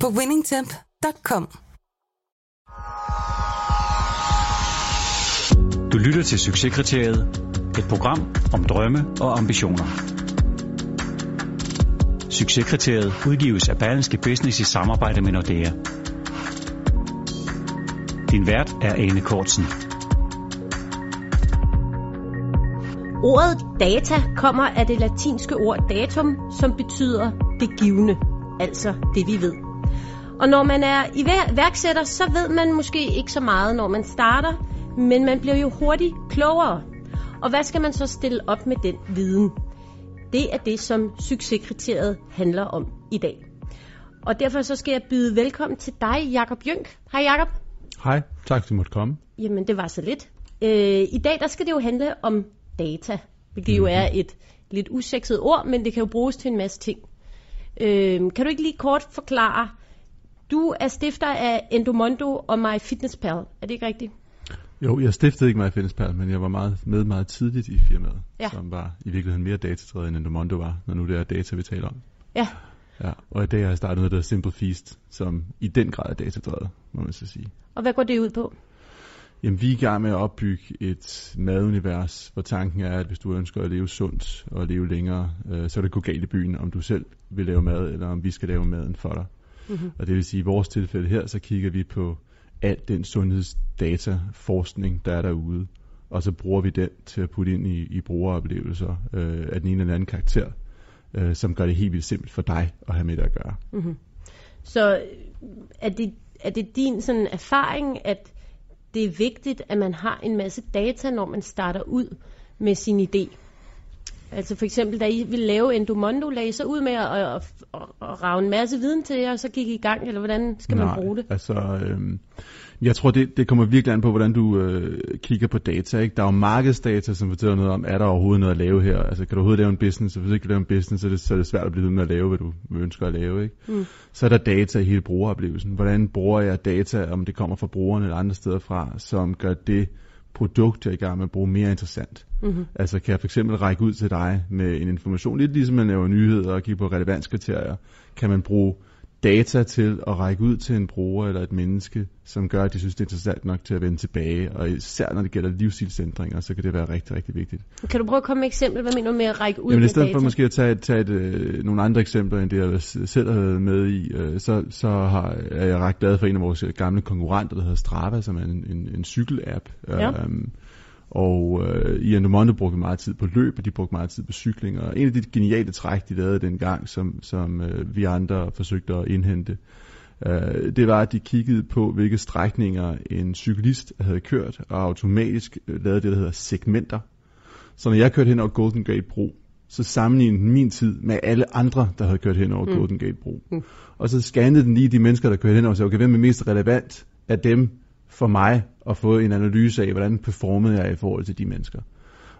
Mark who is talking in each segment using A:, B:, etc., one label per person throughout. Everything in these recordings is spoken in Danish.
A: på winningtemp.com.
B: Du lytter til Succeskriteriet. Et program om drømme og ambitioner. Succeskriteriet udgives af Berlingske Business i samarbejde med Nordea. Din vært er Ane Kortsen.
C: Ordet data kommer af det latinske ord datum, som betyder det givende, altså det vi ved. Og når man er iværksætter, så ved man måske ikke så meget, når man starter, men man bliver jo hurtigt klogere. Og hvad skal man så stille op med den viden? Det er det, som succeskriteriet handler om i dag. Og derfor så skal jeg byde velkommen til dig, Jakob Jønk. Hej Jakob.
D: Hej, tak fordi du måtte komme.
C: Jamen, det var så lidt. Øh, I dag der skal det jo handle om data, hvilket mm-hmm. jo er et lidt usekset ord, men det kan jo bruges til en masse ting. Øh, kan du ikke lige kort forklare, du er stifter af Endomondo og MyFitnessPal, er det ikke rigtigt?
D: Jo, jeg stiftede ikke MyFitnessPal, men jeg var meget, med meget tidligt i firmaet, ja. som var i virkeligheden mere datadrevet end Endomondo var, når nu det er data, vi taler om.
C: Ja.
D: Ja, og i dag har jeg startet noget, der hedder Simple Feast, som i den grad er datadrevet, må man så sige.
C: Og hvad går det ud på?
D: Jamen, vi er i gang med at opbygge et madunivers, hvor tanken er, at hvis du ønsker at leve sundt og leve længere, øh, så er det gå galt i byen, om du selv vil lave mad, eller om vi skal lave maden for dig. Mm-hmm. Og det vil sige, at i vores tilfælde her, så kigger vi på al den sundhedsdata, forskning, der er derude, og så bruger vi den til at putte ind i, i brugeroplevelser øh, af den ene eller anden karakter, øh, som gør det helt vildt simpelt for dig at have med det at gøre. Mm-hmm.
C: Så øh, er det, er det din sådan erfaring, at det er vigtigt, at man har en masse data, når man starter ud med sin idé? Altså for eksempel, da I ville lave Endomondo, lagde I så ud med at, at, at, at rave en masse viden til jer, og så gik I i gang, eller hvordan skal
D: Nej,
C: man bruge det?
D: altså, øhm, jeg tror, det, det kommer virkelig an på, hvordan du øh, kigger på data. Ikke? Der er jo markedsdata, som fortæller noget om, er der overhovedet noget at lave her? Altså, kan du overhovedet lave en business? Og hvis ikke du laver en business, så er, det, så er det svært at blive ved med at lave, hvad du ønsker at lave. Ikke? Mm. Så er der data i hele brugeroplevelsen. Hvordan bruger jeg data, om det kommer fra brugerne eller andre steder fra, som gør det produkt, jeg er i gang med at bruge, mere interessant. Mm-hmm. Altså kan jeg for eksempel række ud til dig med en information, lidt ligesom man laver nyheder og kigger på relevanskriterier, kan man bruge data til at række ud til en bruger eller et menneske, som gør, at de synes, det er interessant nok til at vende tilbage. Og især når det gælder livsstilsændringer, så kan det være rigtig, rigtig vigtigt.
C: Kan du prøve at komme med et eksempel? Hvad mener du med at række ud
D: Jamen,
C: med
D: i stedet
C: data?
D: for måske at tage, tage et, øh, nogle andre eksempler, end det jeg selv har været med i, øh, så, så har, er jeg ret glad for en af vores gamle konkurrenter, der hedder Strava, som er en, en, en cykelapp. Ja. Um, og øh, i Endomondo brugte meget tid på løb, og de brugte meget tid på cykling. Og en af de geniale træk, de lavede dengang, som, som øh, vi andre forsøgte at indhente, øh, det var, at de kiggede på, hvilke strækninger en cyklist havde kørt, og automatisk øh, lavede det, der hedder segmenter. Så når jeg kørte hen over Golden Gate Bro, så sammenlignede den min tid med alle andre, der havde kørt hen over mm. Golden Gate Bro. Mm. Og så scannede den lige de mennesker, der kørte hen over, og sagde, okay, hvem er mest relevant af dem, for mig at få en analyse af, hvordan performede jeg i forhold til de mennesker.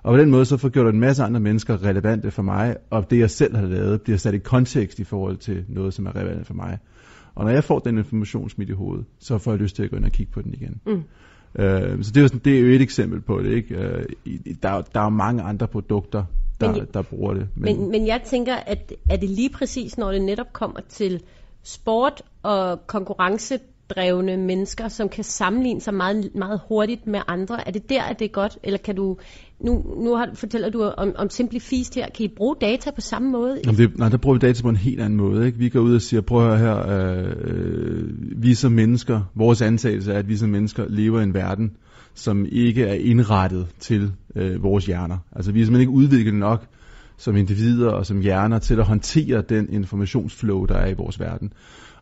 D: Og på den måde så får gjort en masse andre mennesker relevante for mig, og det jeg selv har lavet bliver sat i kontekst i forhold til noget, som er relevant for mig. Og når jeg får den information smidt i hovedet, så får jeg lyst til at gå ind og kigge på den igen. Mm. Uh, så det er, jo sådan, det er jo et eksempel på det. Ikke? Uh, der, der er mange andre produkter, der, men, der bruger det.
C: Men, men, men jeg tænker, at er det lige præcis, når det netop kommer til sport og konkurrence drevne mennesker, som kan sammenligne sig meget, meget hurtigt med andre. Er det der, at det er godt? Eller kan du, nu, nu har, fortæller du om, om Simply Feast her, kan I bruge data på samme måde?
D: Jamen det, nej, der bruger vi data på en helt anden måde. Ikke? Vi går ud og siger, prøv at høre her, øh, øh vi som mennesker, vores antagelse er, at vi som mennesker lever i en verden, som ikke er indrettet til øh, vores hjerner. Altså vi er simpelthen ikke udviklet nok som individer og som hjerner til at håndtere den informationsflow, der er i vores verden.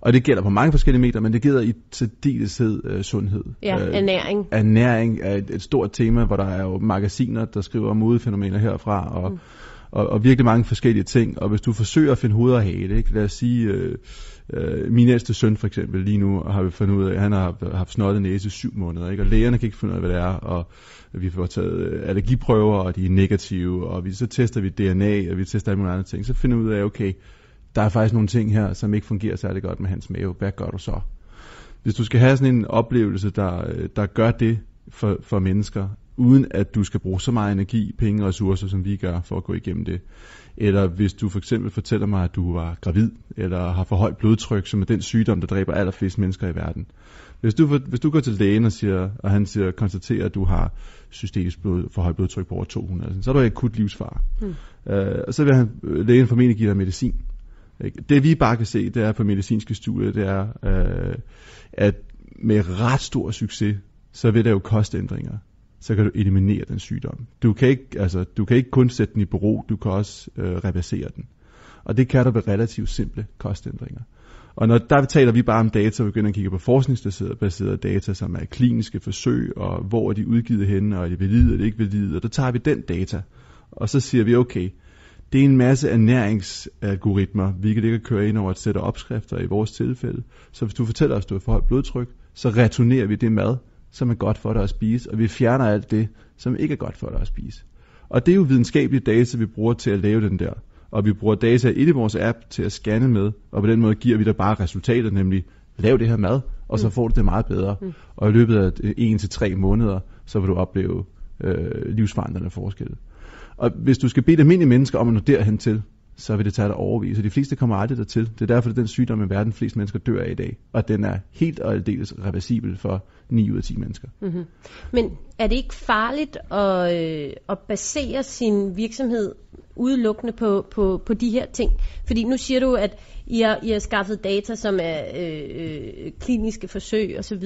D: Og det gælder på mange forskellige meter, men det gælder i særdeleshed øh, sundhed.
C: Ja, øh, ernæring.
D: Ernæring er et, et stort tema, hvor der er jo magasiner, der skriver om modefænomener herfra, og, mm. og, og virkelig mange forskellige ting. Og hvis du forsøger at finde hoved og hale, ikke? lad os sige, øh, øh, min ældste søn for eksempel, lige nu har vi fundet ud af, at han har haft snottet næse i syv måneder, ikke? og lægerne kan ikke finde ud af, hvad det er, og vi får taget øh, allergiprøver, og de er negative, og vi, så tester vi DNA, og vi tester alle mulige andre ting, så finder vi ud af, okay, der er faktisk nogle ting her, som ikke fungerer særlig godt med hans mave. Hvad gør du så? Hvis du skal have sådan en oplevelse, der, der gør det for, for mennesker, uden at du skal bruge så meget energi, penge og ressourcer, som vi gør for at gå igennem det. Eller hvis du for eksempel fortæller mig, at du var gravid, eller har for højt blodtryk, som er den sygdom, der dræber allerflest mennesker i verden. Hvis du, hvis du går til lægen og, siger, og han siger, konstaterer, at du har systemisk blod, for højt blodtryk på over 200, så er du i akut livsfare. Hmm. Uh, og så vil han, lægen formentlig give dig medicin. Det vi bare kan se, det er på medicinske studier, det er, uh, at med ret stor succes, så vil der jo kostændringer så kan du eliminere den sygdom. Du kan ikke, altså, du kan ikke kun sætte den i bero, du kan også øh, reversere den. Og det kan der ved relativt simple kostændringer. Og når der taler vi bare om data, og begynder at kigge på forskningsbaserede data, som er kliniske forsøg, og hvor er de udgivet henne, og er de valide de ikke valide, og der tager vi den data, og så siger vi, okay, det er en masse ernæringsalgoritmer, vi kan ikke køre ind over et sæt af opskrifter i vores tilfælde. Så hvis du fortæller os, at du har for højt blodtryk, så returnerer vi det mad, som er godt for dig at spise, og vi fjerner alt det, som ikke er godt for dig at spise. Og det er jo videnskabelige data, vi bruger til at lave den der. Og vi bruger data i vores app til at scanne med, og på den måde giver vi dig bare resultatet, nemlig lav det her mad, og så mm. får du det meget bedre. Mm. Og i løbet af en til tre måneder, så vil du opleve øh, livsforandrende forskelle. Og hvis du skal bede almindelige mennesker om at nå derhen til, så vil det tage dig overvis. Og de fleste kommer aldrig dertil. Det er derfor, at den sygdom i verden, flest mennesker dør af i dag. Og den er helt og aldeles reversibel for 9 ud af 10 mennesker. Mm-hmm.
C: Men er det ikke farligt at, øh, at basere sin virksomhed udelukkende på, på, på de her ting? Fordi nu siger du, at I har, I har skaffet data, som er øh, øh, kliniske forsøg osv.,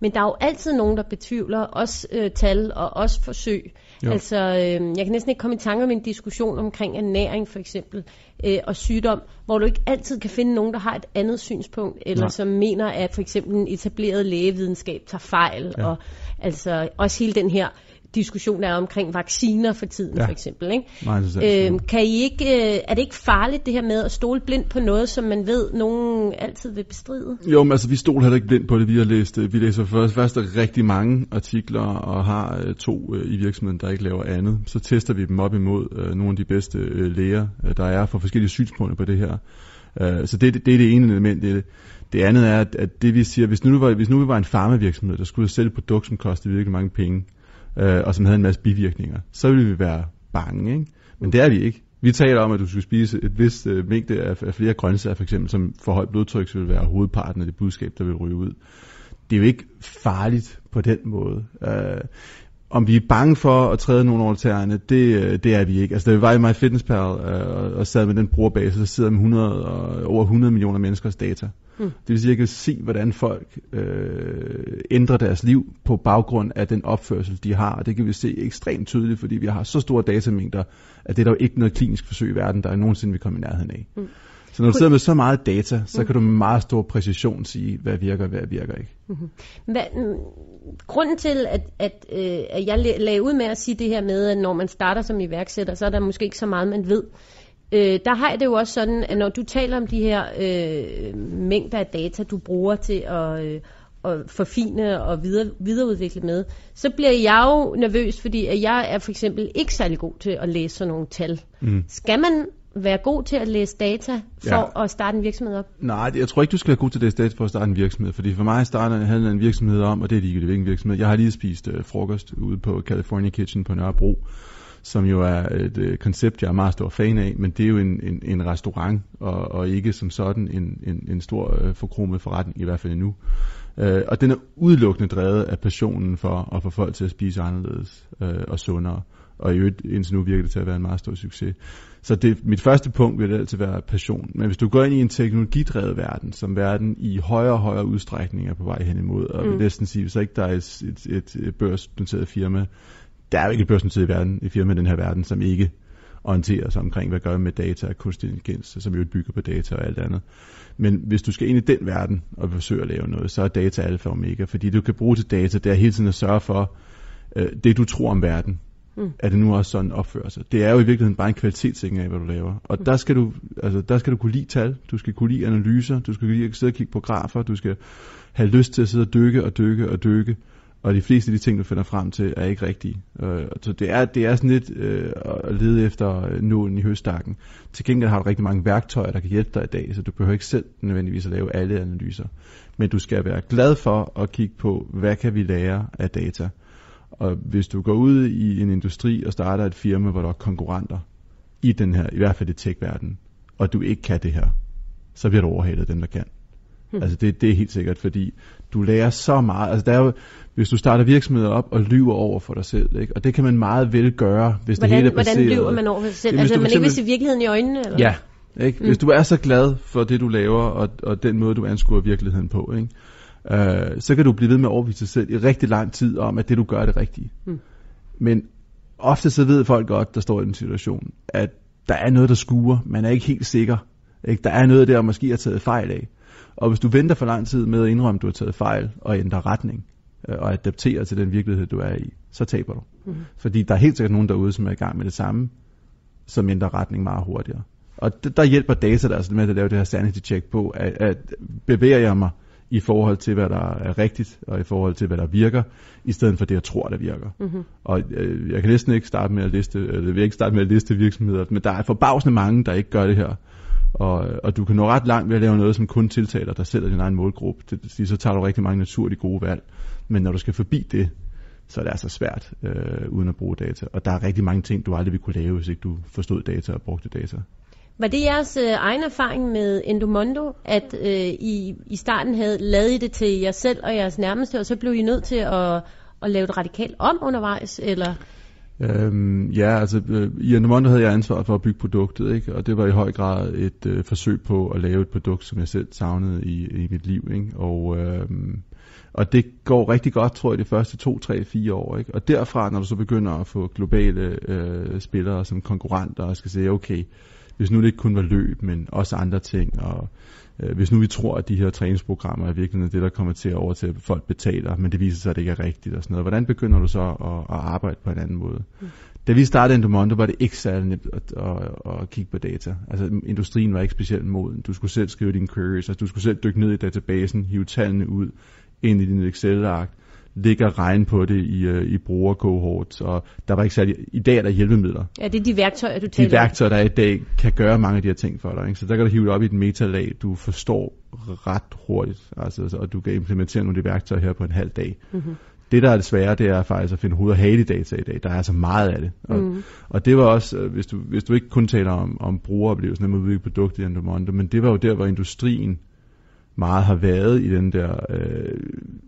C: men der er jo altid nogen, der betvivler, også øh, tal og også forsøg. Jo. Altså, øh, jeg kan næsten ikke komme i tanke om en diskussion omkring ernæring for eksempel, øh, og sygdom, hvor du ikke altid kan finde nogen, der har et andet synspunkt, eller Nej. som mener, at for eksempel en etableret lægevidenskab tager fejl, ja. og altså også hele den her diskussion er omkring vacciner for tiden, ja. for eksempel. Ikke? Nej, øhm, kan I ikke, øh, er det ikke farligt det her med at stole blindt på noget, som man ved, nogen altid vil bestride?
D: Jo, men altså vi stoler heller ikke blindt på det. Vi har læst, øh, vi læser først, først rigtig mange artikler og har øh, to øh, i virksomheden, der ikke laver andet. Så tester vi dem op imod øh, nogle af de bedste øh, læger, øh, der er for forskellige synspunkter på det her. Øh, så det, det, det er det ene element i det. Det andet er, at, at det vi siger, hvis nu, var, hvis nu vi var en farmavirksomhed, der skulle sælge et produkt, som kostede virkelig mange penge, øh, og som havde en masse bivirkninger, så ville vi være bange. Ikke? Men det er vi ikke. Vi taler om, at du skal spise et vist øh, mængde af, af flere grøntsager, for eksempel, som for højt blodtryk, så vil være hovedparten af det budskab, der vil ryge ud. Det er jo ikke farligt på den måde. Øh, om vi er bange for at træde nogle over tæerne, det, øh, det er vi ikke. Altså, da vi var i MyFitnessPal øh, og sad med den brugerbase, så sidder med 100, og, over 100 millioner menneskers data. Mm. Det vil sige, at jeg kan se, hvordan folk øh, ændrer deres liv på baggrund af den opførsel, de har. Og det kan vi se ekstremt tydeligt, fordi vi har så store datamængder, at det er der jo ikke noget klinisk forsøg i verden, der er nogensinde vil komme i nærheden af. Mm. Så når du sidder med så meget data, så kan du med meget stor præcision sige, hvad virker og hvad virker ikke. Mm-hmm.
C: Hvad, mm, grunden til, at, at, øh, at jeg lagde ud med at sige det her med, at når man starter som iværksætter, så er der måske ikke så meget, man ved. Øh, der har jeg det jo også sådan, at når du taler om de her øh, mængder af data, du bruger til at, øh, at forfine og videre, videreudvikle med, så bliver jeg jo nervøs, fordi at jeg er for eksempel ikke særlig god til at læse sådan nogle tal. Mm. Skal man være god til at læse data for ja. at starte en virksomhed op?
D: Nej, jeg tror ikke, du skal være god til at læse data for at starte en virksomhed. Fordi for mig starter handler en virksomhed om, og det er ligegyldigt hvilken virksomhed. Jeg har lige spist uh, frokost ude på California Kitchen på Nørrebro som jo er et øh, koncept, jeg er meget stor fan af, men det er jo en, en, en restaurant, og, og ikke som sådan en, en, en stor øh, forkromet forretning, i hvert fald endnu. Øh, og den er udelukkende drevet af passionen for at få folk til at spise anderledes øh, og sundere, og i øvrigt indtil nu virker det til at være en meget stor succes. Så det, mit første punkt vil altid være passion. Men hvis du går ind i en teknologidrevet verden, som verden i højere og højere udstrækning er på vej hen imod, og mm. vil næsten sige, hvis ikke der er et, et, et børsnoteret firma, der er jo ikke et børsnoteret i verden, et firma i den her verden, som ikke orienterer sig omkring, hvad gør med data og kunstig intelligens, som jo bygger på data og alt andet. Men hvis du skal ind i den verden og forsøge at lave noget, så er data alfa og omega, fordi du kan bruge til data, det er hele tiden at sørge for, øh, det du tror om verden, mm. er det nu også sådan opfører sig. Det er jo i virkeligheden bare en kvalitetssikring af, hvad du laver. Og mm. der, skal du, altså, der skal du kunne lide tal, du skal kunne lide analyser, du skal kunne lide at sidde og kigge på grafer, du skal have lyst til at sidde og dykke og dykke og dykke. Og de fleste af de ting, du finder frem til, er ikke rigtige. Øh, så det er, det er sådan lidt øh, at lede efter øh, nålen i høstakken. Til gengæld har du rigtig mange værktøjer, der kan hjælpe dig i dag, så du behøver ikke selv nødvendigvis at lave alle analyser. Men du skal være glad for at kigge på, hvad kan vi lære af data. Og hvis du går ud i en industri og starter et firma, hvor der er konkurrenter i den her, i hvert fald i tech-verden, og du ikke kan det her, så bliver du overhalet dem, der kan. Hmm. Altså det, det er helt sikkert, fordi du lærer så meget. Altså der er jo, hvis du starter virksomheder op og lyver over for dig selv, ikke? og det kan man meget vel gøre, hvis
C: hvordan,
D: det hele er baseret.
C: Hvordan lyver man over for sig selv? Jamen, altså man ikke vil se virkeligheden i øjnene? Eller?
D: Ja, ikke? Mm. Hvis du er så glad for det, du laver, og, og den måde, du anskuer virkeligheden på, ikke? Øh, så kan du blive ved med at overbevise dig selv i rigtig lang tid om, at det, du gør, er det rigtige. Mm. Men ofte så ved folk godt, der står i den situation, at der er noget, der skuer. Man er ikke helt sikker. Ikke? Der er noget der, måske har taget fejl af. Og hvis du venter for lang tid med at indrømme, at du har taget fejl, og ændre retning, øh, og adaptere til den virkelighed, du er i, så taber du. Mm. Fordi der er helt sikkert nogen derude, som er i gang med det samme, som ændrer retning meget hurtigere. Og der hjælper data der altså med at lave det her sanity check på, at, at bevæger jeg mig i forhold til, hvad der er rigtigt, og i forhold til, hvad der virker, i stedet for det, jeg tror, der virker. Mm-hmm. Og øh, jeg kan næsten ikke starte med at liste, eller vil ikke starte med at liste virksomheder, men der er forbavsende mange, der ikke gør det her. Og, og du kan nå ret langt ved at lave noget, som kun tiltaler dig selv og din egen målgruppe. Det, det så tager du rigtig mange naturlige gode valg. Men når du skal forbi det, så er det altså svært øh, uden at bruge data. Og der er rigtig mange ting, du aldrig ville kunne lave, hvis ikke du forstod data og brugte data.
C: Var det jeres øh, egen erfaring med Endomondo, at øh, I i starten havde lavet det til jer selv og jeres nærmeste, og så blev I nødt til at, at lave det radikalt om undervejs, eller?
D: Øhm, ja, altså øh, i Anemondo havde jeg ansvaret for at bygge produktet, ikke? og det var i høj grad et øh, forsøg på at lave et produkt, som jeg selv savnede i, i mit liv. Ikke? Og, øh, og det går rigtig godt, tror jeg, de første to, tre, fire år. Ikke? Og derfra, når du så begynder at få globale øh, spillere som konkurrenter, og skal sige, okay, hvis nu det ikke kun var løb, men også andre ting, og Øh, hvis nu vi tror, at de her træningsprogrammer er virkelig det, der kommer til at overtage, at folk betaler, men det viser sig, at det ikke er rigtigt og sådan noget. Hvordan begynder du så at, at arbejde på en anden måde? Mm. Da vi startede Endomondo, var det ikke særlig nemt at, at, at kigge på data. Altså industrien var ikke specielt moden. Du skulle selv skrive dine queries, altså du skulle selv dykke ned i databasen, hive tallene ud ind i din Excel-ark, ligge og regne på det i, uh, i brugerkohort, og der var ikke særlig, i dag er der hjælpemidler.
C: Ja, det er de værktøjer, du taler
D: De værktøjer, der er i dag, kan gøre mange af de her ting for dig. Ikke? Så der kan du hive det op i et metalag, du forstår ret hurtigt, altså, og du kan implementere nogle af de værktøjer her på en halv dag. Mm-hmm. Det, der er det svære, det er faktisk at finde hoved og hale i data i dag. Der er altså meget af det. Og, mm. og det var også, øh, hvis du, hvis du ikke kun taler om, om brugeroplevelsen med at udvikle produkter i Endomondo, men det var jo der, hvor industrien meget har været i den der... Øh,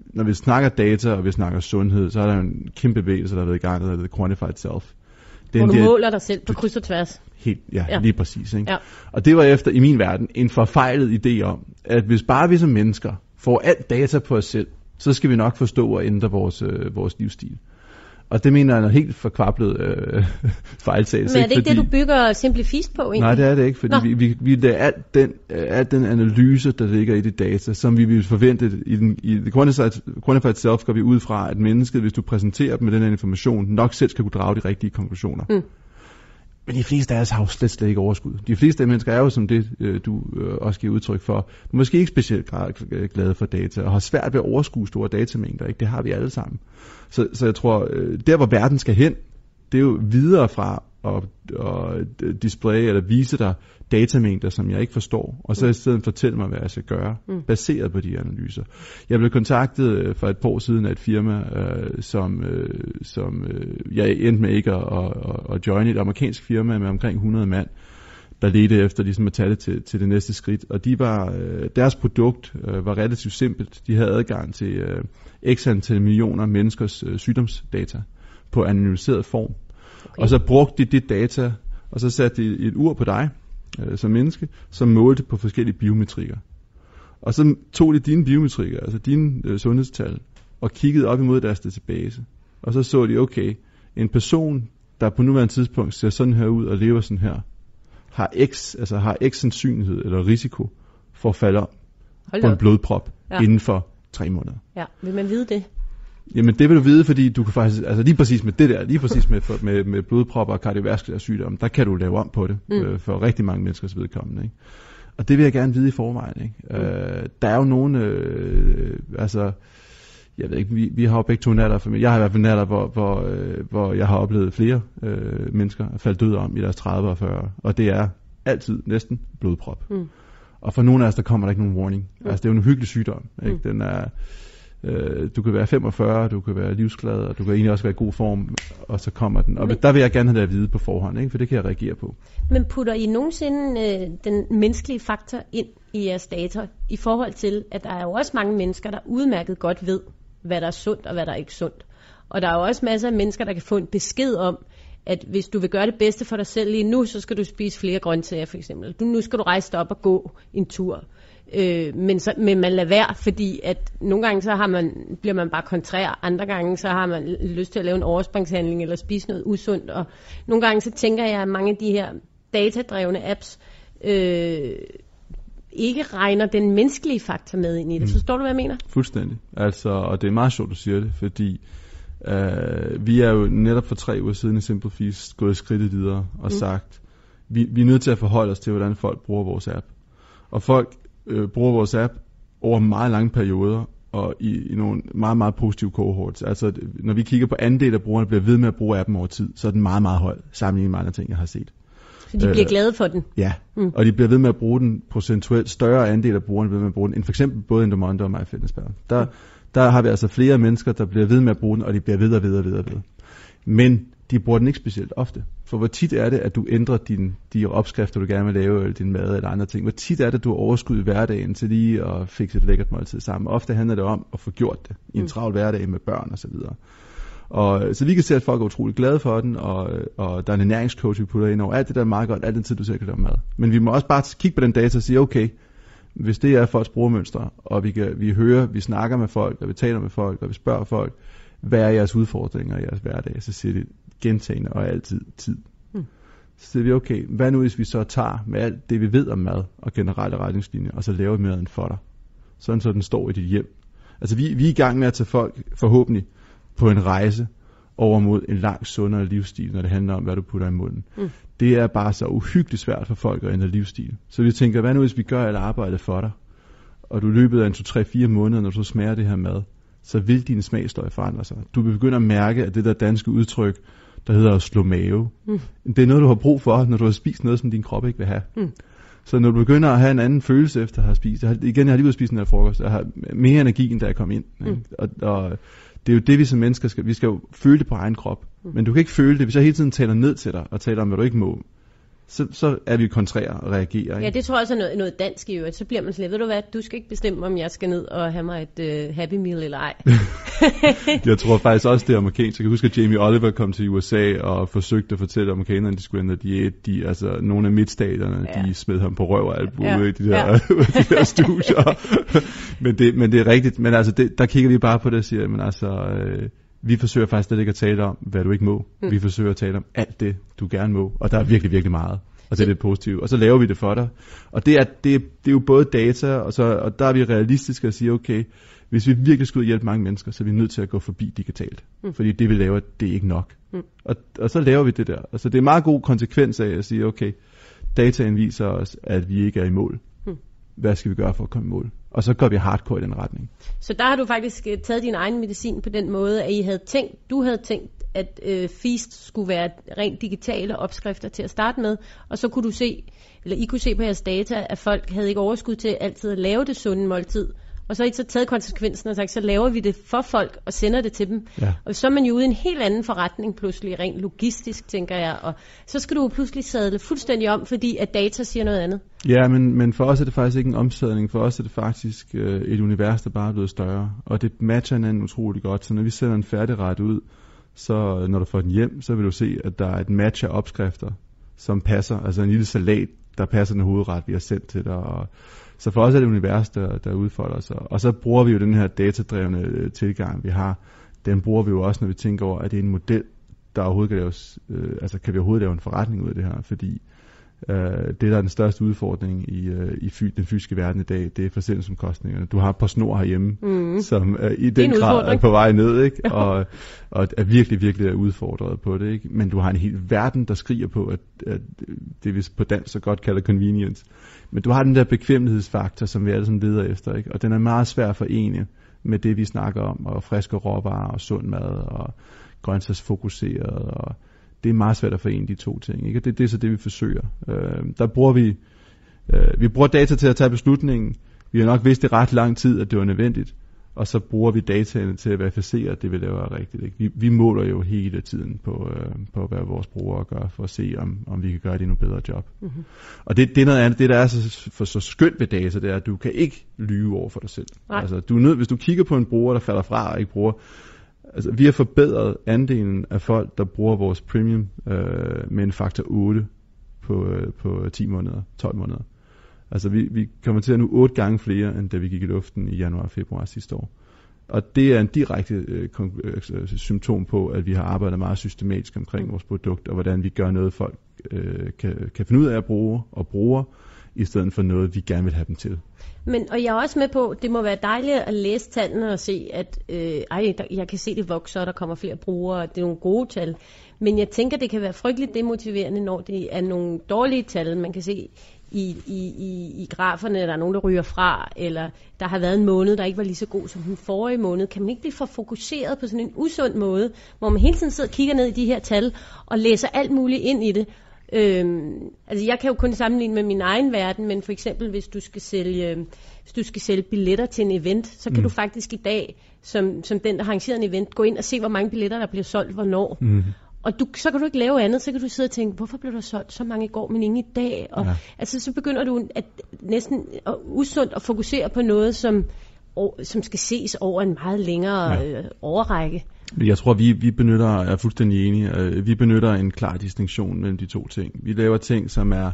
D: når vi snakker data, og vi snakker sundhed, så er der en kæmpe bevægelse, der har været i gang, der hedder Quantified Self.
C: Den Hvor du der, måler dig selv på kryds og tværs.
D: Helt, ja, ja. lige præcis. Ikke? Ja. Og det var efter, i min verden, en forfejlet idé om, at hvis bare vi som mennesker får alt data på os selv, så skal vi nok forstå at ændre vores, øh, vores livsstil. Og det mener jeg er helt forkvablet øh, fejltagelse.
C: Men er det ikke fordi, det, du bygger Simplifist på egentlig?
D: Nej, det er det ikke, fordi vi, vi, vi lader alt den, øh, alt den analyse, der ligger i de data, som vi vil forvente i, den, i det quantified self, går vi ud fra, at mennesket, hvis du præsenterer dem med den her information, nok selv skal kunne drage de rigtige konklusioner. Mm. Men de fleste af os har jo slet, slet ikke overskud. De fleste af mennesker er jo, som det øh, du øh, også giver udtryk for, måske ikke specielt øh, glade for data, og har svært ved at overskue store datamængder. Ikke? Det har vi alle sammen. Så, så jeg tror, der hvor verden skal hen, det er jo videre fra at, at displaye eller vise dig datamængder, som jeg ikke forstår, og så i stedet fortælle mig, hvad jeg skal gøre, mm. baseret på de analyser. Jeg blev kontaktet øh, for et par år siden af et firma, øh, som, øh, som øh, jeg endte med ikke at, at, at joine, et amerikansk firma med omkring 100 mand, der ledte efter ligesom at tage det til, til det næste skridt. Og de var, øh, deres produkt øh, var relativt simpelt. De havde adgang til øh, x antal millioner menneskers øh, sygdomsdata på anonymiseret form. Okay. Og så brugte de det data, og så satte de et ur på dig, øh, som menneske, som målte på forskellige biometrikker. Og så tog de dine biometrikker, altså dine øh, sundhedstal, og kiggede op imod deres database. Og så så de, okay, en person, der på nuværende tidspunkt ser sådan her ud og lever sådan her, har X, altså har X sandsynlighed eller risiko for at falde om på en blodprop ja. inden for tre måneder.
C: Ja, vil man vide det?
D: Jamen det vil du vide, fordi du kan faktisk, altså lige præcis med det der, lige præcis med, med, med blodpropper og kardiovaskulære sygdomme, der kan du lave om på det mm. øh, for rigtig mange menneskers vedkommende. Ikke? Og det vil jeg gerne vide i forvejen. Ikke? Mm. Øh, der er jo nogle, øh, altså, jeg ved ikke, vi, vi har jo begge to natter, for jeg har i hvert fald natter, hvor, hvor, øh, hvor jeg har oplevet flere øh, mennesker falde døde om i deres 30 og 40, og det er altid næsten blodprop. Mm. Og for nogle af os, der kommer der ikke nogen warning. Mm. Altså det er jo en hyggelig sygdom. Ikke? Mm. Den er, øh, du kan være 45, du kan være livsglad, og du kan egentlig også være i god form, og så kommer den. Og Men, der vil jeg gerne have det at vide på forhånd, ikke? for det kan jeg reagere på.
C: Men putter I nogensinde øh, den menneskelige faktor ind i jeres data, i forhold til, at der er jo også mange mennesker, der udmærket godt ved, hvad der er sundt og hvad der er ikke sundt. Og der er jo også masser af mennesker, der kan få en besked om, at hvis du vil gøre det bedste for dig selv lige nu, så skal du spise flere grøntsager for eksempel. Du, nu skal du rejse dig op og gå en tur. Øh, men, så, men man lader være, fordi at nogle gange så har man, bliver man bare kontrær, andre gange så har man lyst til at lave en overspringshandling eller spise noget usundt. Og nogle gange så tænker jeg, at mange af de her datadrevne apps øh, ikke regner den menneskelige faktor med ind i det. Mm. Forstår du, hvad jeg mener?
D: Fuldstændig. Altså, og det er meget sjovt, du siger det, fordi øh, vi er jo netop for tre uger siden i Simple Feast gået skridtet videre og mm. sagt, vi, vi er nødt til at forholde os til, hvordan folk bruger vores app. Og folk øh, bruger vores app over meget lange perioder, og i, i nogle meget, meget positive cohorts. Altså, når vi kigger på andel af brugerne, bliver ved med at bruge appen over tid, så er den meget, meget høj, sammenlignet med andre ting, jeg har set.
C: Så de bliver øh, glade for den?
D: Ja, mm. og de bliver ved med at bruge den procentuelt større andel af brugerne, bliver ved med at bruge den, end for eksempel både Endomondo og MyFitnessPal. Der, mm. der har vi altså flere mennesker, der bliver ved med at bruge den, og de bliver ved og ved og ved og ved. Men de bruger den ikke specielt ofte. For hvor tit er det, at du ændrer din, de opskrifter, du gerne vil lave, eller din mad eller andre ting? Hvor tit er det, at du har overskud i hverdagen til lige at fikse et lækkert måltid sammen? Ofte handler det om at få gjort det i en mm. travl hverdag med børn osv. Og, og så vi kan se, at folk er utrolig glade for den, og, og der er en ernæringscoach, vi putter ind over. Alt det der er meget godt, alt den tid, du selv kan lave mad. Men vi må også bare kigge på den data og sige, okay, hvis det er folks brugermønstre, og vi, kan, vi hører, vi snakker med folk, og vi taler med folk, og vi spørger folk, hvad er jeres udfordringer i jeres hverdag, så siger de gentagende og altid tid. Hmm. Så siger vi, okay, hvad nu hvis vi så tager med alt det, vi ved om mad og generelle retningslinjer, og så laver vi maden for dig. Sådan så den står i dit hjem. Altså vi, vi er i gang med at tage folk, forhåbentlig, på en rejse over mod en langt sundere livsstil, når det handler om, hvad du putter i munden. Mm. Det er bare så uhyggeligt svært for folk at ændre livsstil. Så vi tænker, hvad nu hvis vi gør alt arbejdet for dig, og du løbet af en 2-3-4 måneder, når du smager det her mad, så vil din smagsløg forandre sig. Du vil begynde at mærke, at det der danske udtryk, der hedder at slå mave, mm. det er noget, du har brug for, når du har spist noget, som din krop ikke vil have. Mm. Så når du begynder at have en anden følelse efter at have spist, jeg har, igen, jeg har lige været spist den her frokost, jeg har mere energi, end da jeg kom ind. Mm. Og, og det er jo det, vi som mennesker skal, vi skal jo føle det på egen krop. Mm. Men du kan ikke føle det, hvis jeg hele tiden taler ned til dig, og taler om, hvad du ikke må så, så er vi kontrære og reagerer. Ikke?
C: Ja, det tror jeg også er noget, noget dansk i øvrigt. Så bliver man sådan lidt, ved du hvad, du skal ikke bestemme, om jeg skal ned og have mig et uh, Happy Meal eller ej.
D: jeg tror faktisk også, det er amerikansk. Jeg kan huske, at Jamie Oliver kom til USA og forsøgte at fortælle amerikanerne, at de skulle ændre diæt. De, altså, nogle af midtstaterne, ja. de smed ham på røv og alt ja. i de der, ja. de der studier. men, det, men det er rigtigt. Men altså, det, der kigger vi bare på det og siger, men altså... Øh, vi forsøger faktisk slet ikke at tale om, hvad du ikke må. Mm. Vi forsøger at tale om alt det, du gerne må. Og der er virkelig, virkelig meget. Og det er det positive. Og så laver vi det for dig. Og det er, det, det er jo både data, og, så, og der er vi realistiske og siger, okay, hvis vi virkelig skal ud og hjælpe mange mennesker, så er vi nødt til at gå forbi digitalt. Mm. Fordi det vi laver, det er ikke nok. Mm. Og, og så laver vi det der. Altså det er meget god konsekvens af at sige, okay, dataen viser os, at vi ikke er i mål. Mm. Hvad skal vi gøre for at komme i mål? Og så går vi hardcore i den retning.
C: Så der har du faktisk øh, taget din egen medicin på den måde, at I havde tænkt, du havde tænkt, at øh, Feast skulle være rent digitale opskrifter til at starte med, og så kunne du se, eller I kunne se på jeres data, at folk havde ikke overskud til altid at lave det sunde måltid, og så har I så taget konsekvensen og sagt, så laver vi det for folk og sender det til dem. Ja. Og så er man jo ude i en helt anden forretning pludselig, rent logistisk, tænker jeg. Og så skal du pludselig sadle fuldstændig om, fordi at data siger noget andet.
D: Ja, men, men for os er det faktisk ikke en omsadling. For os er det faktisk øh, et univers, der bare er blevet større. Og det matcher hinanden utrolig godt. Så når vi sender en færdigret ud, så når du får den hjem, så vil du se, at der er et match af opskrifter, som passer. Altså en lille salat, der passer den hovedret, vi har sendt til dig. Og så for os er det univers, der, der udfolder sig. Og så bruger vi jo den her datadrevne øh, tilgang, vi har. Den bruger vi jo også, når vi tænker over, at det er en model, der overhovedet kan laves, øh, altså kan vi overhovedet lave en forretning ud af det her, fordi Uh, det, der er den største udfordring i, uh, i fy, den fysiske verden i dag, det er forsendelsesomkostningerne. Du har på snor herhjemme, mm. som uh, i den grad er på vej ned, ikke? og, og er virkelig, virkelig er udfordret på det. Ikke? Men du har en hel verden, der skriger på, at, at det vi på dansk så godt kalder convenience. Men du har den der bekvemmelighedsfaktor, som vi alle sammen leder efter, ikke? og den er meget svær at forene med det, vi snakker om, og friske råvarer, og sund mad, og grøntsagsfokuseret, og det er meget svært at forene de to ting. Ikke? Og det, det er så det, vi forsøger. Øh, der bruger vi, øh, vi bruger data til at tage beslutningen. Vi har nok vidst i ret lang tid, at det var nødvendigt. Og så bruger vi dataene til at verificere, at det vi laver er rigtigt. Ikke? Vi, vi måler jo hele tiden på, øh, på, hvad vores brugere gør, for at se, om, om vi kan gøre det endnu bedre job. Mm-hmm. Og det, det er noget andet. Det, der er så, for så skønt ved data, det er, at du kan ikke lyve over for dig selv. Nej. Altså, du er nød, hvis du kigger på en bruger, der falder fra og ikke bruger, Altså, vi har forbedret andelen af folk, der bruger vores premium øh, med en faktor 8 på, øh, på 10 måneder, 12 måneder. Altså vi, vi kommer til at nu 8 gange flere, end da vi gik i luften i januar og februar sidste år. Og det er en direkte øh, øh, symptom på, at vi har arbejdet meget systematisk omkring vores produkt, og hvordan vi gør noget, folk øh, kan, kan finde ud af at bruge og bruger, i stedet for noget, vi gerne vil have dem til.
C: Men, og jeg er også med på, det må være dejligt at læse tallene og se, at øh, ej, der, jeg kan se, det vokser, og der kommer flere brugere, og det er nogle gode tal. Men jeg tænker, det kan være frygteligt demotiverende, når det er nogle dårlige tal. Man kan se i, i, i, i graferne, der er nogen, der ryger fra, eller der har været en måned, der ikke var lige så god som den forrige måned. Kan man ikke blive for fokuseret på sådan en usund måde, hvor man hele tiden sidder og kigger ned i de her tal, og læser alt muligt ind i det, Øhm, altså jeg kan jo kun sammenligne med min egen verden, men for eksempel hvis du skal sælge, hvis du skal sælge billetter til en event, så kan mm. du faktisk i dag, som, som den, der har arrangeret en event, gå ind og se, hvor mange billetter, der bliver solgt, hvornår. Mm. Og du, så kan du ikke lave andet, så kan du sidde og tænke, hvorfor blev der solgt så mange i går, men ingen i dag? Og, ja. Altså så begynder du at næsten at, usundt at fokusere på noget, som, som skal ses over en meget længere ja. øh, overrække.
D: Jeg tror, vi, vi benytter, er fuldstændig enig, øh, vi benytter en klar distinktion mellem de to ting. Vi laver ting, som er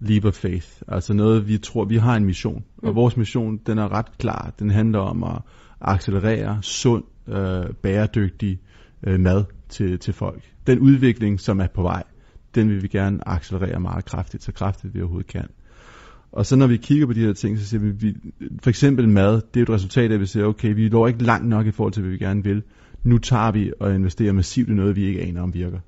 D: leap of faith, altså noget, vi tror, vi har en mission, mm. og vores mission, den er ret klar. Den handler om at accelerere sund, øh, bæredygtig øh, mad til, til folk. Den udvikling, som er på vej, den vil vi gerne accelerere meget kraftigt, så kraftigt vi overhovedet kan. Og så når vi kigger på de her ting, så siger vi, vi for eksempel mad, det er et resultat af, at vi siger, okay, vi når ikke langt nok i forhold til, hvad vi gerne vil nu tager vi og investerer massivt i noget, vi ikke aner om virker.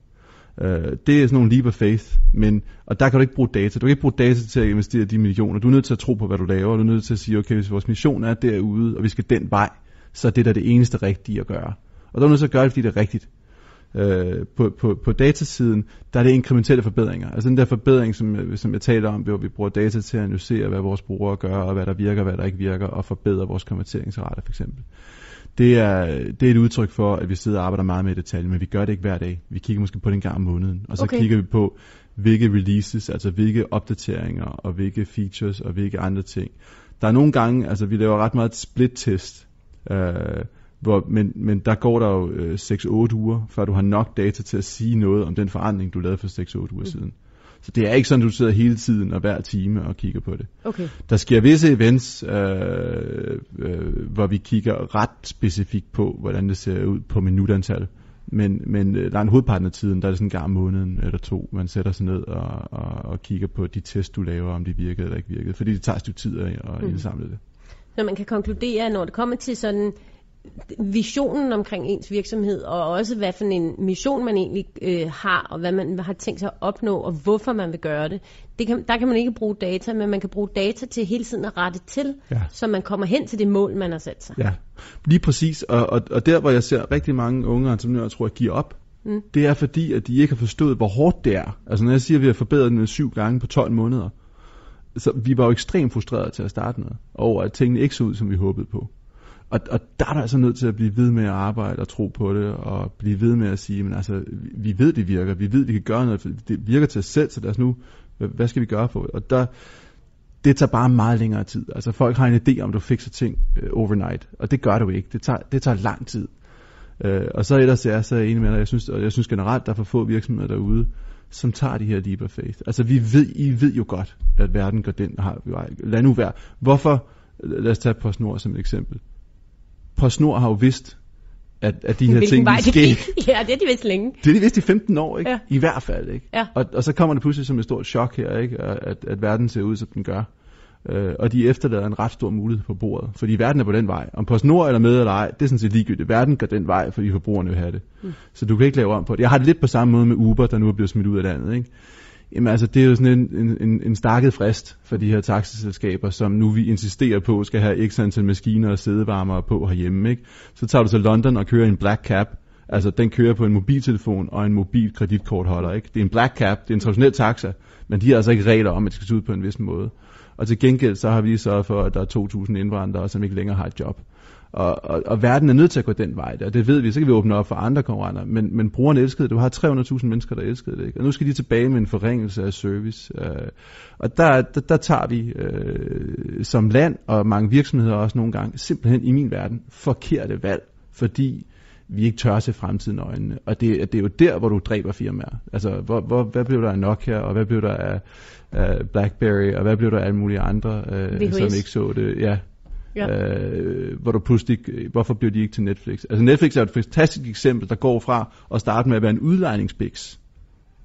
D: Uh, det er sådan nogle leap of faith, men, og der kan du ikke bruge data. Du kan ikke bruge data til at investere de millioner. Du er nødt til at tro på, hvad du laver. Du er nødt til at sige, okay, hvis vores mission er derude, og vi skal den vej, så er det der det eneste rigtige at gøre. Og der er nødt til at gøre det, fordi det er rigtigt. Uh, på, på, på datasiden, der er det inkrementelle forbedringer. Altså den der forbedring, som, som jeg taler om, hvor vi bruger data til at analysere, hvad vores brugere gør, og hvad der virker, hvad der ikke virker, og forbedre vores konverteringsrate for eksempel det er, det er et udtryk for, at vi sidder og arbejder meget med detaljer, men vi gør det ikke hver dag. Vi kigger måske på det en gang om måneden, og så okay. kigger vi på, hvilke releases, altså hvilke opdateringer, og hvilke features, og hvilke andre ting. Der er nogle gange, altså vi laver ret meget split-test, øh, hvor, men, men der går der jo øh, 6-8 uger, før du har nok data til at sige noget om den forandring, du lavede for 6-8 uger mm. siden. Så det er ikke sådan, at du sidder hele tiden og hver time og kigger på det. Okay. Der sker visse events, øh, øh, hvor vi kigger ret specifikt på, hvordan det ser ud på minutantal. Men, men øh, der er en hovedparten af tiden, der er det sådan en gang om måneden eller to, man sætter sig ned og, og, og kigger på de test, du laver, om de virkede eller ikke virkede. Fordi det tager et tid at, at mm. indsamle det.
C: Så man kan konkludere, at når det kommer til sådan visionen omkring ens virksomhed, og også hvad for en mission man egentlig øh, har, og hvad man har tænkt sig at opnå, og hvorfor man vil gøre det. det kan, der kan man ikke bruge data, men man kan bruge data til hele tiden at rette til, ja. så man kommer hen til det mål, man har sat sig.
D: Ja, lige præcis. Og, og, og der, hvor jeg ser rigtig mange unge entreprenører, tror jeg, giver op, mm. det er fordi, at de ikke har forstået, hvor hårdt det er. Altså når jeg siger, at vi har forbedret den syv gange på 12 måneder, så vi var jo ekstremt frustrerede til at starte med, over at tingene ikke så ud, som vi håbede på. Og, og der er der altså nødt til at blive ved med at arbejde og tro på det, og blive ved med at sige, men altså, vi ved, det virker, vi ved, vi kan gøre noget, det virker til os selv, så lad os nu, hvad skal vi gøre for det? Og der, det tager bare meget længere tid. Altså folk har en idé om, du fikser ting øh, overnight, og det gør du ikke. Det tager, det tager lang tid. Øh, og så ellers er jeg så enig med dig, jeg synes, og jeg synes generelt, der er for få virksomheder derude, som tager de her deep of faith. Altså vi ved, I ved jo godt, at verden går den har, lad nu være. Hvorfor, lad os tage PostNord som et eksempel PostNord har jo vidst at, at de her
C: Hvilken
D: ting
C: vej det
D: ske.
C: gik. Ja, det er de vist længe.
D: Det er de vist i 15 år, ikke?
C: Ja.
D: I hvert fald, ikke?
C: Ja.
D: Og, og så kommer det pludselig som et stort chok her, ikke? At, at verden ser ud, som den gør. Øh, og de efterlader en ret stor mulighed på bordet. Fordi verden er på den vej. Om PostNord eller med eller ej, det er sådan set ligegyldigt. Verden går den vej, fordi forbrugerne vil have det. Mm. Så du kan ikke lave om på det. Jeg har det lidt på samme måde med Uber, der nu er blevet smidt ud af landet, ikke? Jamen altså, det er jo sådan en, en, en, en stakket frist for de her taxiselskaber, som nu vi insisterer på, skal have x antal maskiner og sædevarmere på herhjemme, ikke? Så tager du til London og kører en black cab, Altså, den kører på en mobiltelefon og en mobil kreditkortholder, ikke? Det er en black cab, det er en traditionel taxa, men de har altså ikke regler om, at det skal se ud på en vis måde. Og til gengæld, så har vi sørget for, at der er 2.000 indvandrere, som ikke længere har et job. Og, og, og verden er nødt til at gå den vej der, det ved vi, så kan vi åbne op for andre konkurrenter, men, men brugerne elskede det, du har 300.000 mennesker, der elskede det, ikke? og nu skal de tilbage med en forringelse af service, øh, og der, der, der tager vi øh, som land, og mange virksomheder også nogle gange, simpelthen i min verden, forkerte valg, fordi vi ikke tør se fremtiden i øjnene. Og det, det er jo der, hvor du dræber firmaer. Altså, hvor, hvor, hvad blev der af Nokia, og hvad blev der af, af BlackBerry, og hvad blev der af alle mulige andre, øh,
C: VHS.
D: som ikke så det. Ja.
C: Ja.
D: Øh, hvor du pludselig, hvorfor blev de ikke til Netflix? Altså Netflix er et fantastisk eksempel, der går fra at starte med at være en udlejningsbiks.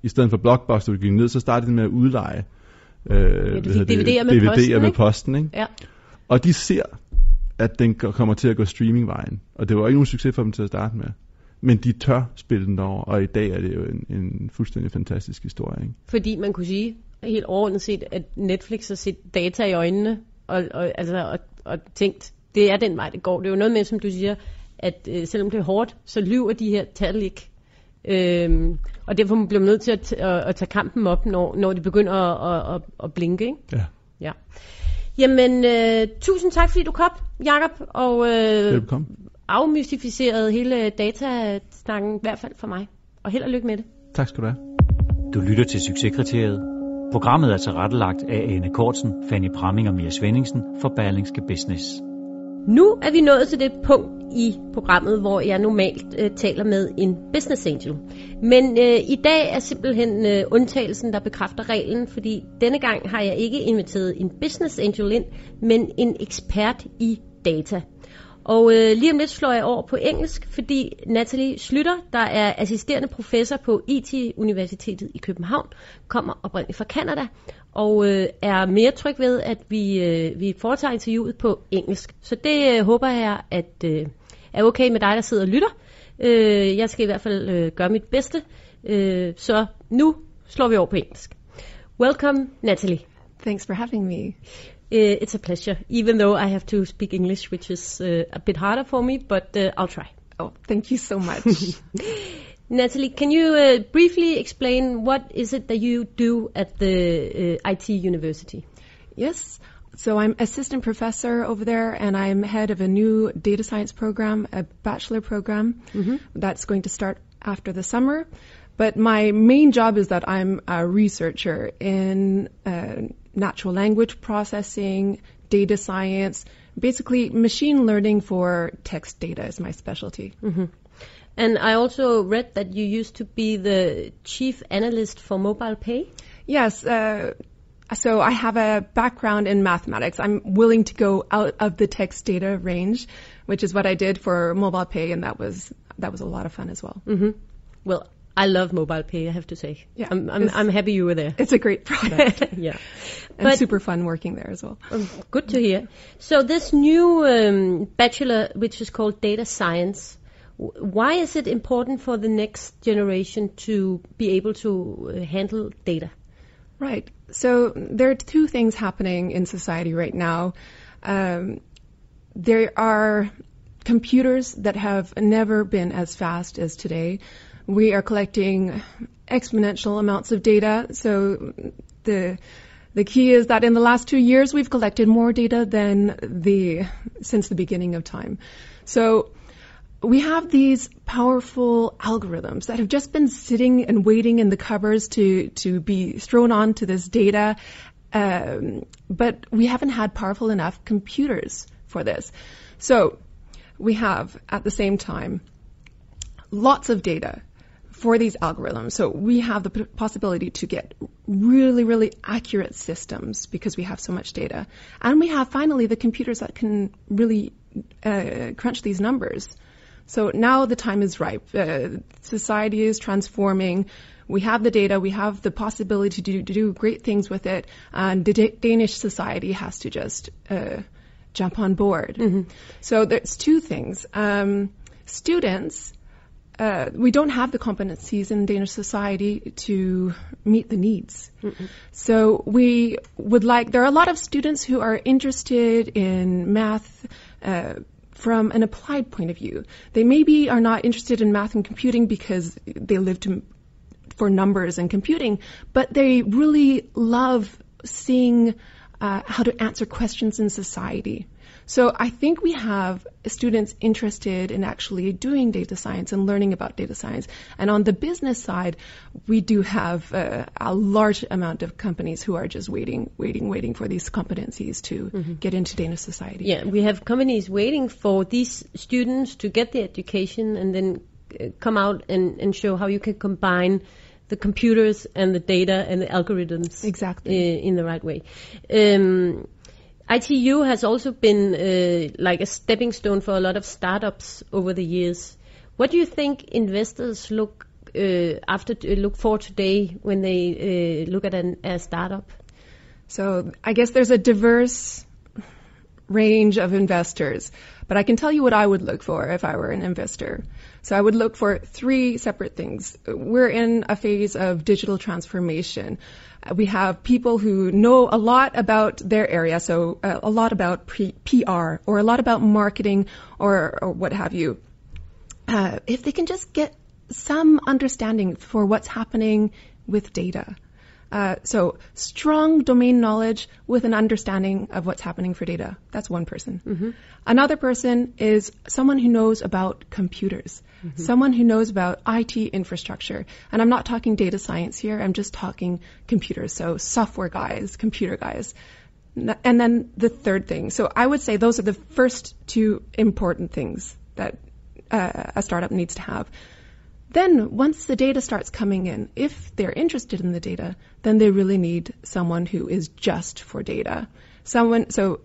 D: I stedet for Blockbuster, du gik ned, så startede de med at udleje øh,
C: du fik DVD'er med
D: DVD'er
C: posten,
D: med posten ikke?
C: Ja.
D: Og de ser, at den kommer til at gå streamingvejen. Og det var ikke nogen succes for dem til at starte med. Men de tør spille den over, og i dag er det jo en, en fuldstændig fantastisk historie. Ikke?
C: Fordi man kunne sige helt overordnet set, at Netflix har set data i øjnene og, og, altså, og, og tænkt, det er den vej, det går. Det er jo noget med, som du siger, at øh, selvom det er hårdt, så lyver de her tal ikke. Øhm, og derfor bliver man nødt til at, at, at tage kampen op, når, når de begynder at, at, at, at blinke. Ikke?
D: Ja.
C: Ja. Jamen, øh, tusind tak, fordi du kom, Jakob, og øh,
D: Velkommen.
C: afmystificeret hele datasnakken, i hvert fald for mig. Og held og lykke med det.
D: Tak skal du have.
B: Du lytter til Succeskriteriet. Programmet er tilrettelagt af Ane Kortsen, Fanny Pramming og Mia Svendingsen for Berlingske Business.
C: Nu er vi nået til det punkt i programmet, hvor jeg normalt øh, taler med en business angel. Men øh, i dag er simpelthen øh, undtagelsen, der bekræfter reglen, fordi denne gang har jeg ikke inviteret en business angel ind, men en ekspert i data. Og øh, lige om lidt slår jeg over på engelsk, fordi Natalie Slytter, der er assisterende professor på IT-universitetet i København, kommer oprindeligt fra Canada, og øh, er mere tryg ved, at vi, øh, vi foretager interviewet på engelsk. Så det øh, håber jeg, at øh, er okay med dig, der sidder og lytter. Øh, jeg skal i hvert fald øh, gøre mit bedste. Øh, så nu slår vi over på engelsk. Welcome, Natalie.
E: Thanks for having me.
C: Uh, it's a pleasure, even though I have to speak English, which is uh, a bit harder for me, but uh, I'll try.
E: Oh, thank you so much.
C: Natalie, can you uh, briefly explain what is it that you do at the uh, IT university?
E: yes. So I'm assistant professor over there, and I'm head of a new data science program, a bachelor program that's going to start after the summer. But my main job is that I'm a researcher in uh, natural language processing, data science, basically machine learning for text data is my specialty.
C: And I also read that you used to be the chief analyst for mobile pay.
E: Yes. Uh, so I have a background in mathematics. I'm willing to go out of the text data range, which is what I did for mobile pay, and that was that was a lot of fun as well.
C: Well, I love mobile pay, I have to say.
E: Yeah,
C: I'm, I'm, I'm happy you were there.
E: It's a great product
C: yeah.
E: and
C: But-
E: super fun working there as well.
C: Um, Good to hear. So this new um, bachelor, which is called data science, w- why is it important for the next generation to be able to uh, handle data?
E: Right. So there are two things happening in society right now. Um, there are computers that have never been as fast as today. We are collecting exponential amounts of data. So the the key is that in the last two years we've collected more data than the since the beginning of time. So we have these powerful algorithms that have just been sitting and waiting in the covers to, to be thrown onto this data. Um, but we haven't had powerful enough computers for this. So we have at the same time lots of data for these algorithms. So we have the p- possibility to get really, really accurate systems because we have so much data. And we have finally the computers that can really uh, crunch these numbers. So now the time is ripe. Uh, society is transforming. We have the data, we have the possibility to do, to do great things with it, and the D- Danish society has to just uh, jump on board. So there's two things. Um, students, uh, we don't have the competencies in Danish society to meet the needs. So we would like, there are a lot of students who are interested in math, uh, from an applied point of view. They maybe are not interested in math and computing because they live to, for numbers and computing, but they really love seeing uh, how to answer questions in society. So I think we have students interested in actually doing data science and learning about data science. And on the business side, we do have uh, a large amount of companies who are just waiting, waiting, waiting for these competencies to get into Danish society.
C: Yeah, we have companies waiting for these students to get the education and then uh, come out and, and show how you can combine the computers and the data and the algorithms
E: Exactly.
C: uh, in the right way. Um, ITU has also been uh, like a stepping stone for a lot of startups over the years. What do you think investors look uh, after uh, look for today when they uh, look at an, a startup?
E: So I guess there's a diverse range of investors, but I can tell you what I would look for if I were an investor. So I would look for three separate things. We're in a phase of digital transformation. We have people who know a lot about their area, so uh, a lot about pre- PR or a lot about marketing or, or what have you. Uh, if they can just get some understanding for what's happening with data. Uh, so strong domain knowledge with an understanding of what's happening for data. That's one person. Another person is someone who knows about computers, someone who knows about IT infrastructure. And I'm not talking data science here. I'm just talking computers. So software guys, computer guys. And then the third thing. So I would say those are the first two important things that uh, a startup needs to have. Then, once the data starts coming in, if they're interested in the data, then they really need someone who is just for data. Someone, so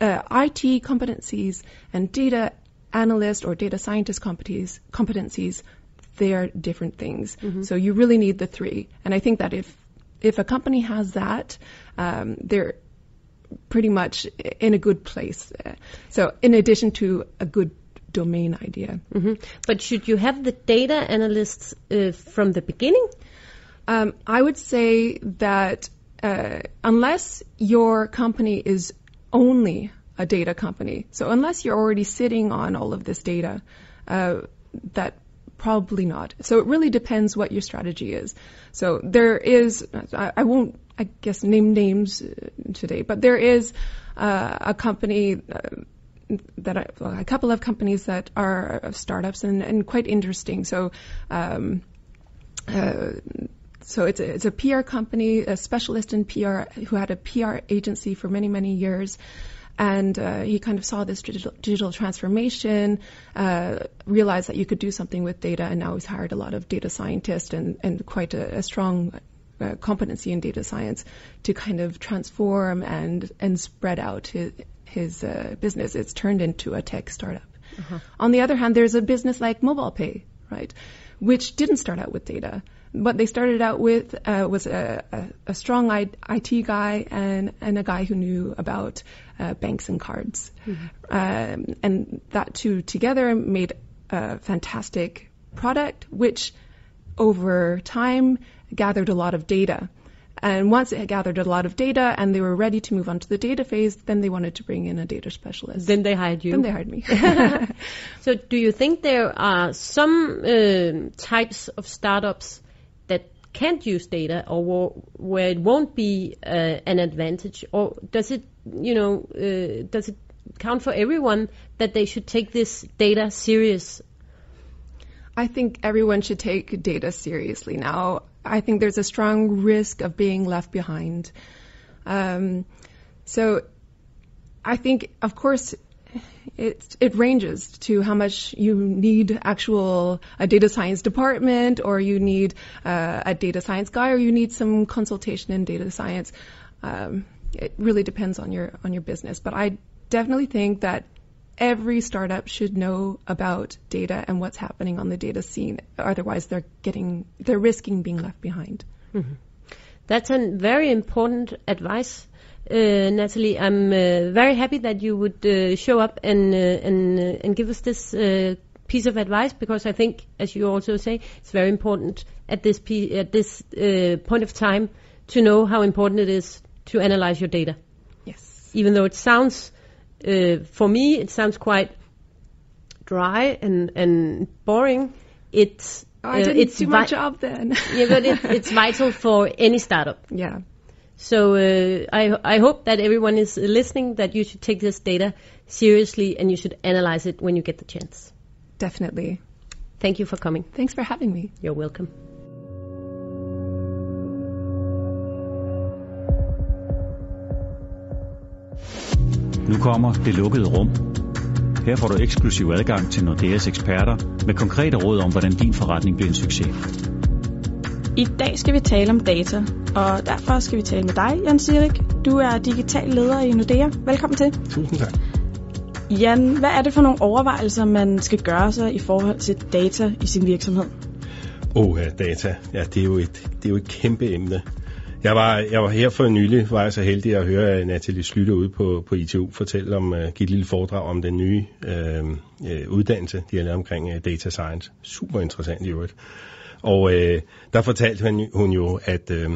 E: uh, IT competencies and data analyst or data scientist competencies, competencies they are different things. So you really need the three. And I think that if if a company has that, um, they're pretty much in a good place. So in addition to a good domain idea.
C: hmm But should you have the data analysts uh, from the beginning?
E: Um, I would say that uh, unless your company is only a data company, so unless you're already sitting on all of this data, uh, that probably not. So it really depends what your strategy is. So there is, I, I won't, I guess, name names uh, today, but there is uh, a company. Uh, that I, well, a couple of companies that are uh, startups and, and quite interesting. So um, uh, so it's a, it's a PR company, a specialist in PR who had a PR agency for many many years, and uh, he kind of saw this digital, digital transformation, uh, realized that you could do something with data, and now he's hired a lot of data scientists and and quite a, a strong. Uh, competency in data science to kind of transform and and spread out his, his uh, business. It's turned into a tech startup. On the other hand, there's a business like mobile pay, right, which didn't start out with data. What they started out with uh, was a, a, a strong IT guy and, and a guy who knew about uh, banks and cards. Um, and that two together made a fantastic product, which over time gathered a lot of data. And once it had gathered a lot of data and they were ready to move on to the data phase, then they wanted to bring in a data specialist.
C: Then they hired you.
E: Then they hired me.
C: So, do you think there are some um types of startups can't use data, or where it won't be uh, an advantage, or does it, you know, uh, does it count for everyone that they should take this data serious?
E: I think everyone should take data seriously now. I think there's a strong risk of being left behind. Um, so I think, of course, it, it ranges to how much you need actual a data science department, or you need uh, a data science guy, or you need some consultation in data science. Um, it really depends on your on your business, but I definitely think that every startup should know about data and what's happening on the data scene. Otherwise, they're getting they're risking being left behind. Mm-hmm.
C: That's a very important advice. Uh, Natalie, I'm uh, very happy that you would uh, show up and uh, and uh, and give us this uh, piece of advice because I think, as you also say, it's very important at this at this point of time to know how important it is to analyze your data.
E: Yes.
C: Even though it sounds, for me, it sounds quite dry and and boring. It's
E: Oh, I didn't it's do my job then.
C: yeah, but it, it's vital for any startup.
E: Yeah.
C: So uh, I I hope that everyone is listening that you should take this data seriously and you should analyze it when you get the chance.
E: Definitely.
C: Thank you for coming.
E: Thanks for having me.
C: You're welcome.
B: Nu kommer det lukkede rum. Her får du eksklusiv adgang til Nordeas eksperter med konkrete råd om, hvordan din forretning bliver en succes.
F: I dag skal vi tale om data, og derfor skal vi tale med dig, Jan Sirik. Du er digital leder i Nordea. Velkommen til.
G: Tusind tak.
F: Jan, hvad er det for nogle overvejelser, man skal gøre sig i forhold til data i sin virksomhed?
G: Oh, ja, data. Ja, det er jo et, det er jo et kæmpe emne. Jeg var, jeg var her for nylig, var jeg så heldig at høre Nathalie Slytte ude på, på ITU fortælle om, uh, give et lille foredrag om den nye uh, uh, uddannelse, de har lavet omkring uh, data science. Super interessant i øvrigt. Og øh, der fortalte hun, hun jo, at øh,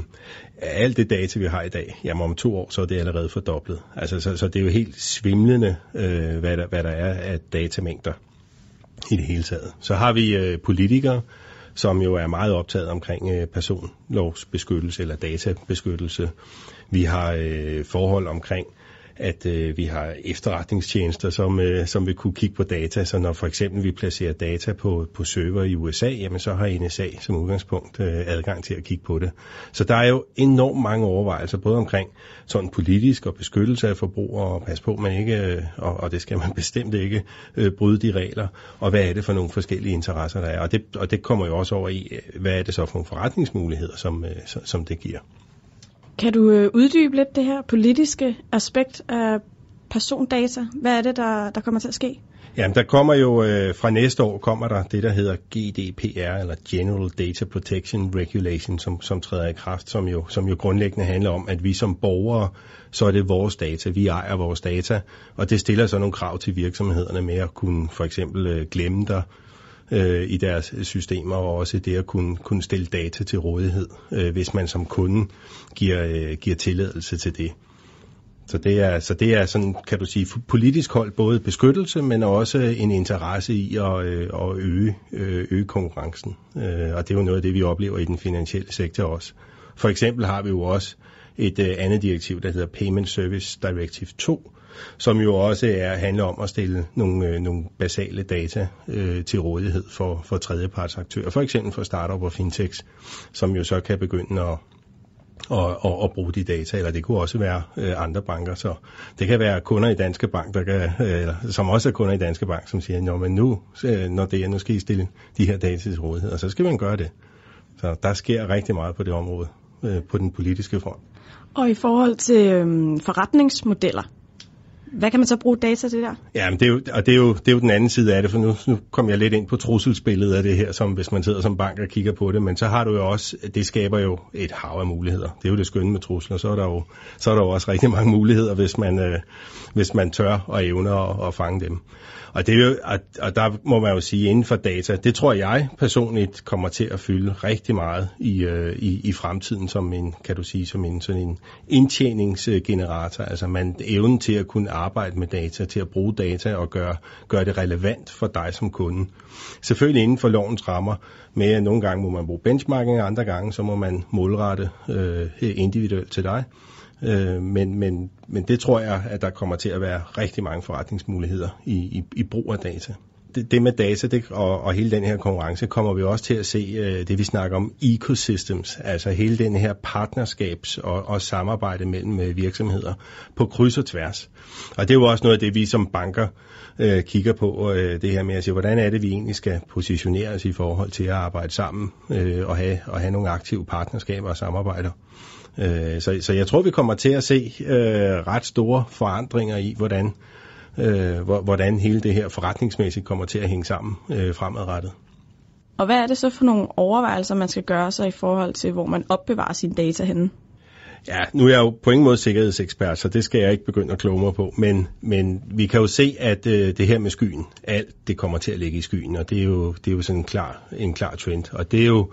G: alt det data, vi har i dag, jamen om to år, så er det allerede fordoblet. Altså, så, så det er jo helt svimlende, øh, hvad, der, hvad der er af datamængder i det hele taget. Så har vi øh, politikere, som jo er meget optaget omkring øh, personlovsbeskyttelse eller databeskyttelse. Vi har øh, forhold omkring at øh, vi har efterretningstjenester, som, øh, som vil kunne kigge på data. Så når for eksempel vi placerer data på, på server i USA, jamen så har NSA som udgangspunkt øh, adgang til at kigge på det. Så der er jo enormt mange overvejelser, både omkring sådan politisk og beskyttelse af forbrugere, og pas på, man ikke, øh, og, og det skal man bestemt ikke, øh, bryde de regler, og hvad er det for nogle forskellige interesser, der er. Og det, og det kommer jo også over i, øh, hvad er det så for nogle forretningsmuligheder, som, øh, som det giver.
F: Kan du øh, uddybe lidt det her politiske aspekt af persondata? Hvad er det, der, der kommer til at ske?
G: Jamen, der kommer jo øh, fra næste år kommer der det, der hedder GDPR, eller General Data Protection Regulation, som, som træder i kraft, som jo, som jo grundlæggende handler om, at vi som borgere, så er det vores data, vi ejer vores data, og det stiller så nogle krav til virksomhederne med at kunne for eksempel øh, glemme dig, øh, i deres systemer, og også det at kunne, kunne stille data til rådighed, øh, hvis man som kunde giver, øh, giver tilladelse til det. Så det er, så det er sådan, kan du sige, politisk hold både beskyttelse, men også en interesse i at, øh, at øge, øh, øge konkurrencen. Øh, og det er jo noget af det, vi oplever i den finansielle sektor også. For eksempel har vi jo også et øh, andet direktiv, der hedder Payment Service Directive 2, som jo også er, handler om at stille nogle, øh, nogle basale data øh, til rådighed for, for tredjepartsaktører, for eksempel for startup og fintechs, som jo så kan begynde at og, og, og bruge de data, eller det kunne også være øh, andre banker. Så det kan være kunder i Danske Bank, der kan, øh, som også er kunder i Danske Bank, som siger, men nu, øh, når det er, nu skal I stille de her data til rådighed, og så skal man gøre det. Så der sker rigtig meget på det område, øh, på den politiske front.
F: Og i forhold til øh, forretningsmodeller, hvad kan man så bruge data til der?
G: Ja, men det er jo, og det er, jo, det er jo den anden side af det, for nu, nu kommer jeg lidt ind på trusselsbilledet af det her, som hvis man sidder som bank og kigger på det, men så har du jo også, det skaber jo et hav af muligheder. Det er jo det skønne med trusler, så er der jo, så er der jo også rigtig mange muligheder, hvis man, øh, hvis man tør og evner at, at fange dem. Og, det er jo, og, og der må man jo sige, inden for data, det tror jeg personligt kommer til at fylde rigtig meget i, øh, i, i fremtiden som en, kan du sige, som en sådan en indtjeningsgenerator. Altså man evnen til at kunne arbejde med data, til at bruge data og gøre, gøre det relevant for dig som kunde. Selvfølgelig inden for lovens rammer, med at nogle gange må man bruge benchmarking, og andre gange så må man målrette øh, individuelt til dig. Øh, men, men, men det tror jeg, at der kommer til at være rigtig mange forretningsmuligheder i, i, i brug af data. Det, det med data det, og, og hele den her konkurrence kommer vi også til at se øh, det, vi snakker om ecosystems, altså hele den her partnerskabs- og, og samarbejde mellem øh, virksomheder på kryds og tværs. Og det er jo også noget af det, vi som banker øh, kigger på, øh, det her med at sige, hvordan er det, vi egentlig skal positionere os i forhold til at arbejde sammen øh, og, have, og have nogle aktive partnerskaber og samarbejder. Øh, så, så jeg tror, vi kommer til at se øh, ret store forandringer i, hvordan øh, hvordan hele det her forretningsmæssigt kommer til at hænge sammen øh, fremadrettet.
F: Og hvad er det så for nogle overvejelser, man skal gøre sig i forhold til, hvor man opbevarer sine data henne?
G: Ja, nu er jeg jo på ingen måde sikkerhedsekspert, så det skal jeg ikke begynde at kloge mig på. Men, men vi kan jo se, at øh, det her med skyen, alt det kommer til at ligge i skyen, og det er jo, det er jo sådan en klar, en klar trend. Og det er jo,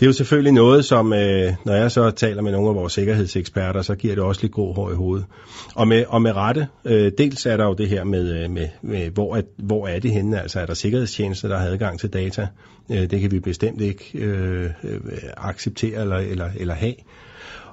G: det er jo selvfølgelig noget, som øh, når jeg så taler med nogle af vores sikkerhedseksperter, så giver det også lidt grå hår i hovedet. Og med, og med rette, øh, dels er der jo det her med, øh, med, med hvor, er, hvor er det henne? Altså er der sikkerhedstjenester, der har adgang til data? Øh, det kan vi bestemt ikke øh, øh, acceptere eller, eller, eller have.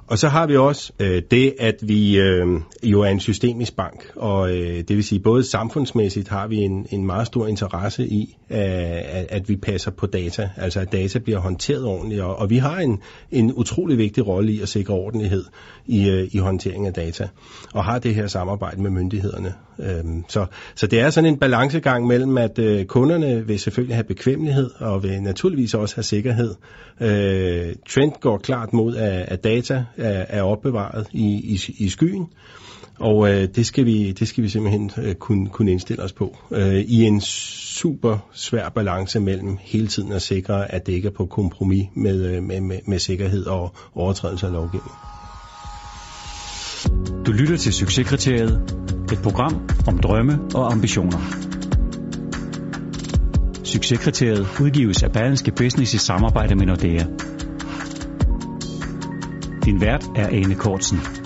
G: Og så har vi også øh, det, at vi øh, jo er en systemisk bank, og øh, det vil sige både samfundsmæssigt har vi en, en meget stor interesse i, at, at vi passer på data, altså at data bliver håndteret ordentligt, og, og vi har en, en utrolig vigtig rolle i at sikre ordentlighed i, øh, i håndtering af data, og har det her samarbejde med myndighederne. Øhm, så, så det er sådan en balancegang mellem, at øh, kunderne vil selvfølgelig have bekvemmelighed, og vil naturligvis også have sikkerhed. Øh, trend går klart mod, at, at data er, er opbevaret i, i, i skyen. Og øh, det, skal vi, det skal vi simpelthen øh, kunne, kunne indstille os på. Øh, I en super svær balance mellem hele tiden at sikre, at det ikke er på kompromis med, øh, med, med, med sikkerhed og overtrædelse af lovgivning.
B: Du lytter til Succeskriteriet, et program om drømme og ambitioner. Succeskriteriet udgives af Berlingske Business i samarbejde med Nordea. Din vært er Ane Kortsen.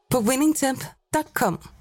A: på winningtemp.com.